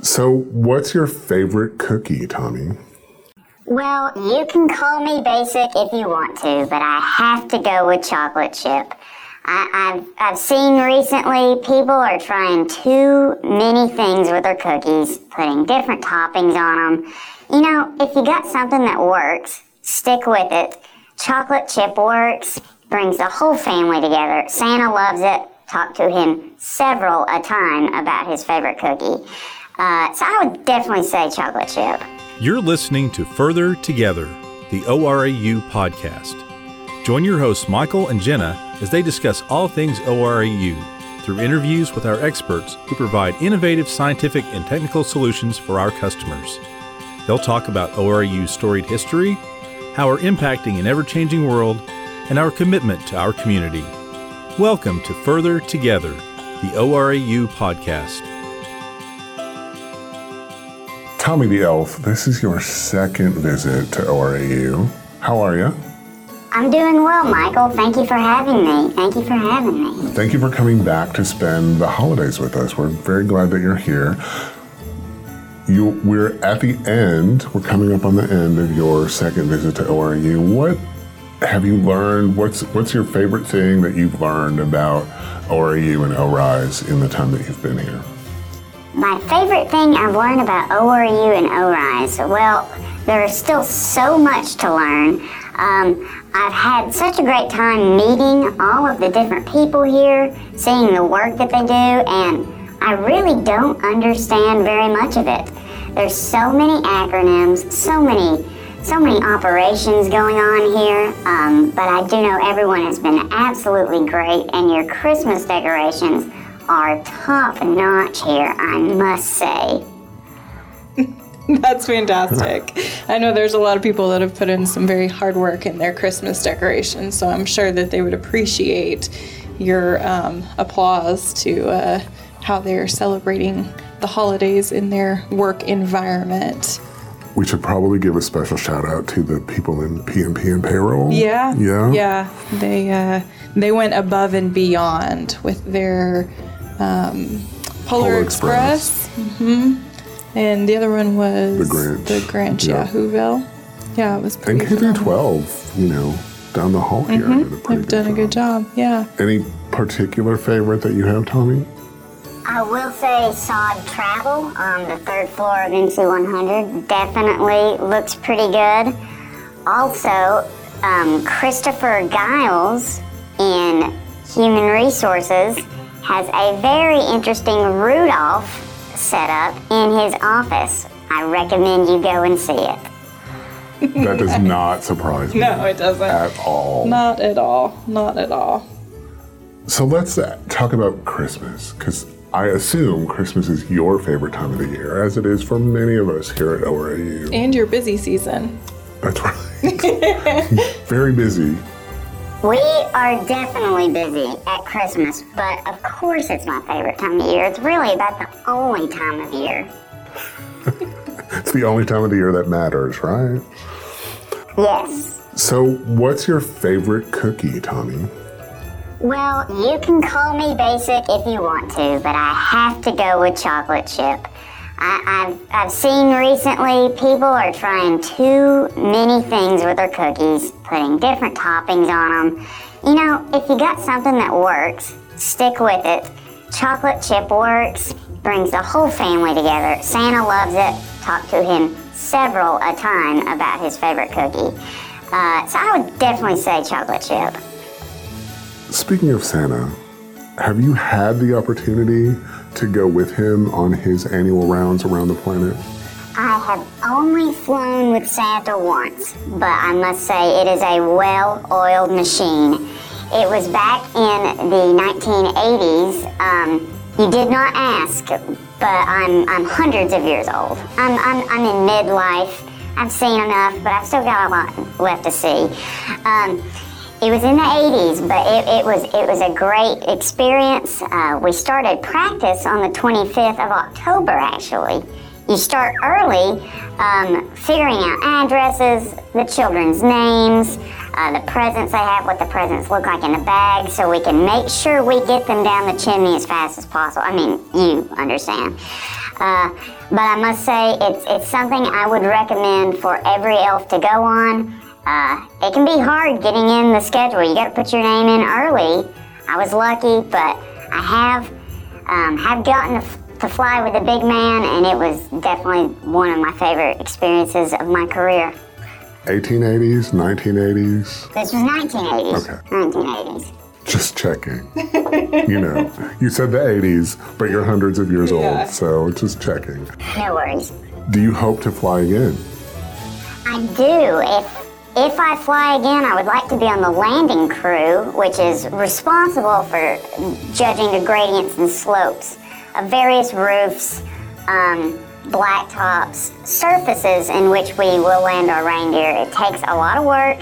So, what's your favorite cookie, Tommy? Well, you can call me basic if you want to, but I have to go with chocolate chip. I, have I've seen recently people are trying too many things with their cookies, putting different toppings on them. You know, if you got something that works, stick with it. Chocolate chip works, brings the whole family together. Santa loves it. Talked to him several a time about his favorite cookie. Uh, so I would definitely say chocolate chip. You're listening to Further Together, the ORAU podcast. Join your hosts Michael and Jenna as they discuss all things ORAU through interviews with our experts who provide innovative scientific and technical solutions for our customers. They'll talk about ORAU's storied history, how we're impacting an ever changing world, and our commitment to our community. Welcome to Further Together, the ORAU podcast. Tommy the Elf, this is your second visit to ORAU. How are you? I'm doing well, Michael. Thank you for having me. Thank you for having me. Thank you for coming back to spend the holidays with us. We're very glad that you're here. You, we're at the end. We're coming up on the end of your second visit to ORAU. What have you learned? What's what's your favorite thing that you've learned about ORAU and ORISE in the time that you've been here? My favorite thing I've learned about ORAU and ORISE, well, there's still so much to learn. Um, I've had such a great time meeting all of the different people here, seeing the work that they do, and I really don't understand very much of it. There's so many acronyms, so many, so many operations going on here, um, but I do know everyone has been absolutely great, and your Christmas decorations are top notch here, I must say. That's fantastic. I know there's a lot of people that have put in some very hard work in their Christmas decorations, so I'm sure that they would appreciate your um, applause to uh, how they're celebrating the holidays in their work environment. We should probably give a special shout out to the people in PNP and payroll. Yeah, yeah, yeah. They uh, they went above and beyond with their um, Polar, Polar Express. Express. hmm And the other one was The Grinch. The Grinch, yeah, Yeah. Whoville. Yeah, it was And pretty. K through 12, you know, down the hall here. did a pretty They've done a good job. Yeah. Any particular favorite that you have, Tommy? I will say Sod Travel on the third floor of NC 100 definitely looks pretty good. Also, um, Christopher Giles in Human Resources has a very interesting Rudolph set up in his office. I recommend you go and see it. That does not surprise me No, it doesn't. at all. Not at all. Not at all. So let's uh, talk about Christmas, because I assume Christmas is your favorite time of the year, as it is for many of us here at ORAU. And your busy season. That's right. Very busy. We are definitely busy at Christmas, but of course it's my favorite time of year. It's really about the only time of year. It's the only time of the year that matters, right? Yes. So, what's your favorite cookie, Tommy? Well, you can call me basic if you want to, but I have to go with chocolate chip. I, I've, I've seen recently people are trying too many things with their cookies, putting different toppings on them. You know, if you got something that works, stick with it. Chocolate chip works, brings the whole family together. Santa loves it. Talked to him several a time about his favorite cookie. Uh, so I would definitely say chocolate chip. Speaking of Santa, have you had the opportunity to go with him on his annual rounds around the planet? I have only flown with Santa once, but I must say it is a well oiled machine. It was back in the 1980s. Um, you did not ask, but I'm, I'm hundreds of years old. I'm, I'm, I'm in midlife. I've seen enough, but I've still got a lot left to see. Um, it was in the 80s, but it, it was it was a great experience. Uh, we started practice on the 25th of October, actually. You start early, um, figuring out addresses, the children's names, uh, the presents they have, what the presents look like in the bag, so we can make sure we get them down the chimney as fast as possible. I mean, you understand. Uh, but I must say, it's, it's something I would recommend for every elf to go on. Uh, it can be hard getting in the schedule. You got to put your name in early. I was lucky, but I have um, have gotten to, f- to fly with a big man, and it was definitely one of my favorite experiences of my career. 1880s, 1980s? This was 1980s. Okay. 1980s. Just checking. you know, you said the 80s, but you're hundreds of years Yeah. old, so just checking. No worries. Do you hope to fly again? I do. If if I fly again, I would like to be on the landing crew, which is responsible for judging the gradients and slopes of various roofs, um, blacktops, surfaces in which we will land our reindeer. It takes a lot of work,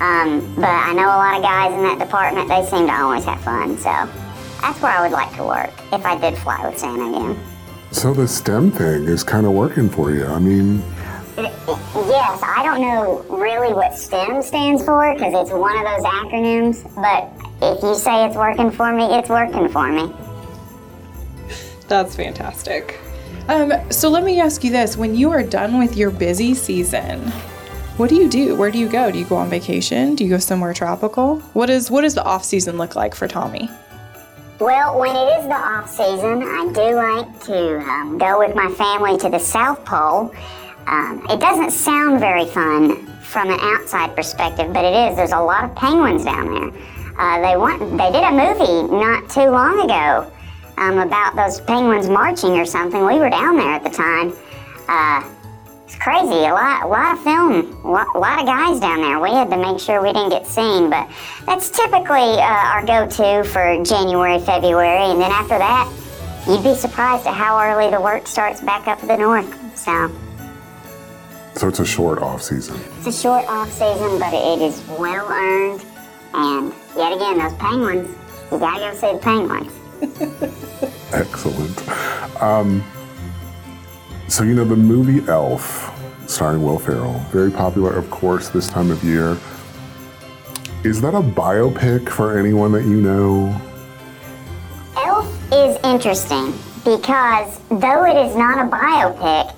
um, but I know a lot of guys in that department. They seem to always have fun, so that's where I would like to work if I did fly with Santa again. So the STEM thing is kind of working for you. I mean, Yes, I don't know really what STEM stands for because it's one of those acronyms, but if you say it's working for me, it's working for me. That's fantastic. Um, so let me ask you this: When you are done with your busy season, what do you do? Where do you go? Do you go on vacation? Do you go somewhere tropical? What is what does the off season look like for Tommy? Well, when it is the off season, I do like to um, go with my family to the South Pole. Um, it doesn't sound very fun from an outside perspective, but it is. There's a lot of penguins down there. Uh, they want. They did a movie not too long ago um, about those penguins marching or something. We were down there at the time. Uh, it's crazy. A lot, a lot of film, a lot, of guys down there. We had to make sure we didn't get seen, but that's typically uh, our go-to for January, February, and then after that, you'd be surprised at how early the work starts back up in the north. So so it's a short off season. it's a short off season, but it is well earned. And yet again, those penguins, you gotta go see the penguins. Excellent. Um, so you know the movie Elf, starring Will Ferrell, very popular, of course, this time of year. Is that a biopic for anyone that you know? Elf is interesting because though it is not a biopic,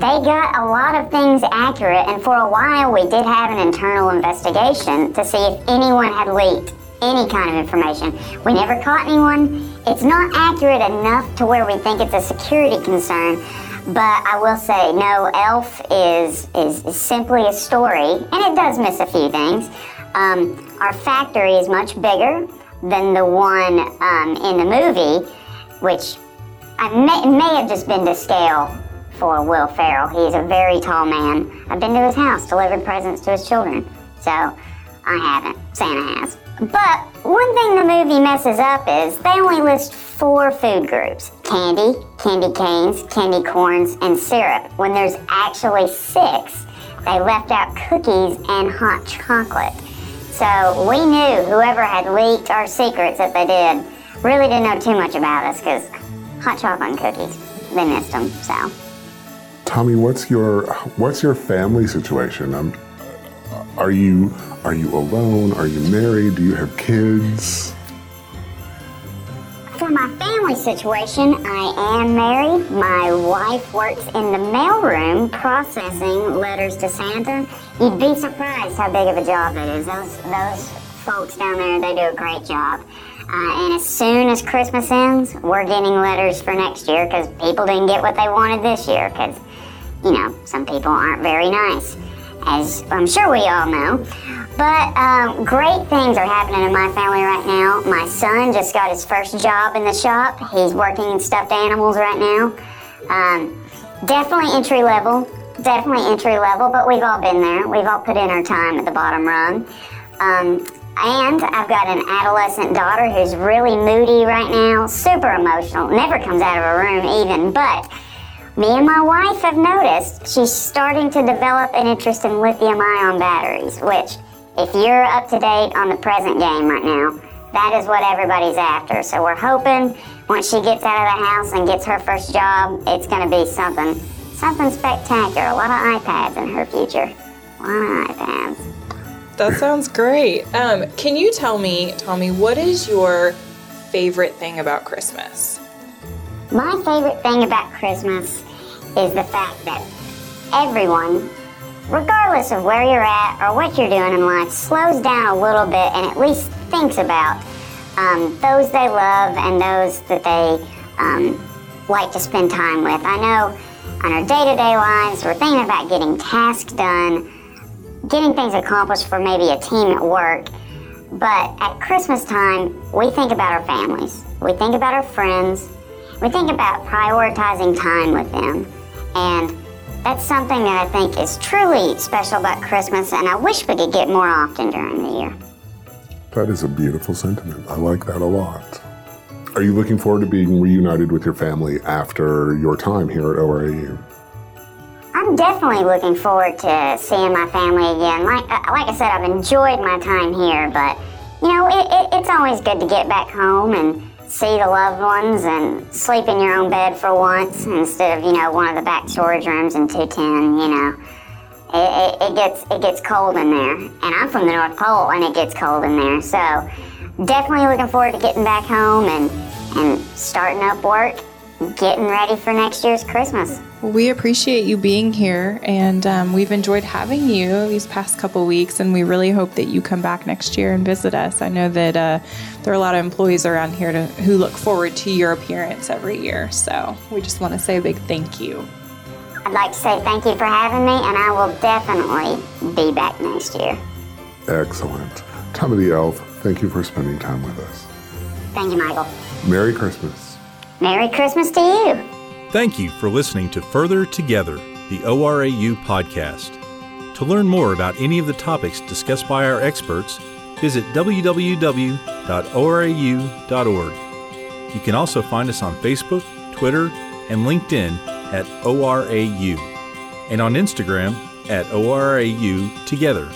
they got a lot of things accurate, and for a while we did have an internal investigation to see if anyone had leaked any kind of information. We never caught anyone. It's not accurate enough to where we think it's a security concern. But I will say, no, Elf is, is, is simply a story, and it does miss a few things. Um, our factory is much bigger than the one um, in the movie, which I may, may have just been to scale for Will Ferrell. He's a very tall man. I've been to his house, delivered presents to his children. So I haven't. Santa has. But one thing the movie messes up is they only list four food groups candy, candy canes, candy corns, and syrup, when there's actually six. They left out cookies and hot chocolate. So we knew whoever had leaked our secrets that they did really didn't know too much about us because hot chocolate and cookies, they missed them. So Tommy, what's your what's your family situation? Um, are you are you alone? Are you married? Do you have kids? For my family situation, I am married. My wife works in the mailroom processing letters to Santa. You'd be surprised how big of a job that is. Those those folks down there, they do a great job. Uh, and as soon as Christmas ends, we're getting letters for next year because people didn't get what they wanted this year. Because, you know, some people aren't very nice, as I'm sure we all know. But um, great things are happening in my family right now. My son just got his first job in the shop. He's working in stuffed animals right now. Um, definitely entry level, definitely entry level, but we've all been there. We've all put in our time at the bottom rung. Um, and I've got an adolescent daughter who's really moody right now, super emotional, never comes out of her room even. But me and my wife have noticed she's starting to develop an interest in lithium ion batteries, which, if you're up to date on the present game right now, that is what everybody's after. So we're hoping once she gets out of the house and gets her first job, it's going to be something, something spectacular. A lot of iPads in her future. A lot of iPads. That sounds great. Um, can you tell me, Tommy, what is your favorite thing about Christmas? My favorite thing about Christmas is the fact that everyone, regardless of where you're at or what you're doing in life, slows down a little bit and at least thinks about um, those they love and those that they um, like to spend time with. I know on our day to day lives, we're thinking about getting tasks done, getting things accomplished for maybe a team at work. But at Christmas time, we think about our families, we think about our friends, we think about prioritizing time with them. And that's something that I think is truly special about Christmas, and I wish we could get more often during the year. That is a beautiful sentiment. I like that a lot. Are you looking forward to being reunited with your family after your time here at ORAU? I'm definitely looking forward to seeing my family again. Like, uh, like I said, I've enjoyed my time here, but you know, it, it, it's always good to get back home and see the loved ones and sleep in your own bed for once instead of you know one of the back storage rooms in 210. You know, it, it, it gets it gets cold in there, and I'm from the North Pole, and it gets cold in there. So definitely looking forward to getting back home and and starting up work, getting ready for next year's Christmas. We appreciate you being here, and um, we've enjoyed having you these past couple weeks, and we really hope that you come back next year and visit us. I know that uh, there are a lot of employees around here to, who look forward to your appearance every year, so we just want to say a big thank you. I'd like to say thank you for having me, and I will definitely be back next year. Excellent. Tommy the Elf, thank you for spending time with us. Thank you, Michael. Merry Christmas. Merry Christmas to you. Thank you for listening to Further Together, the ORAU podcast. To learn more about any of the topics discussed by our experts, visit www.orau.org. You can also find us on Facebook, Twitter, and LinkedIn at ORAU, and on Instagram at ORAU Together.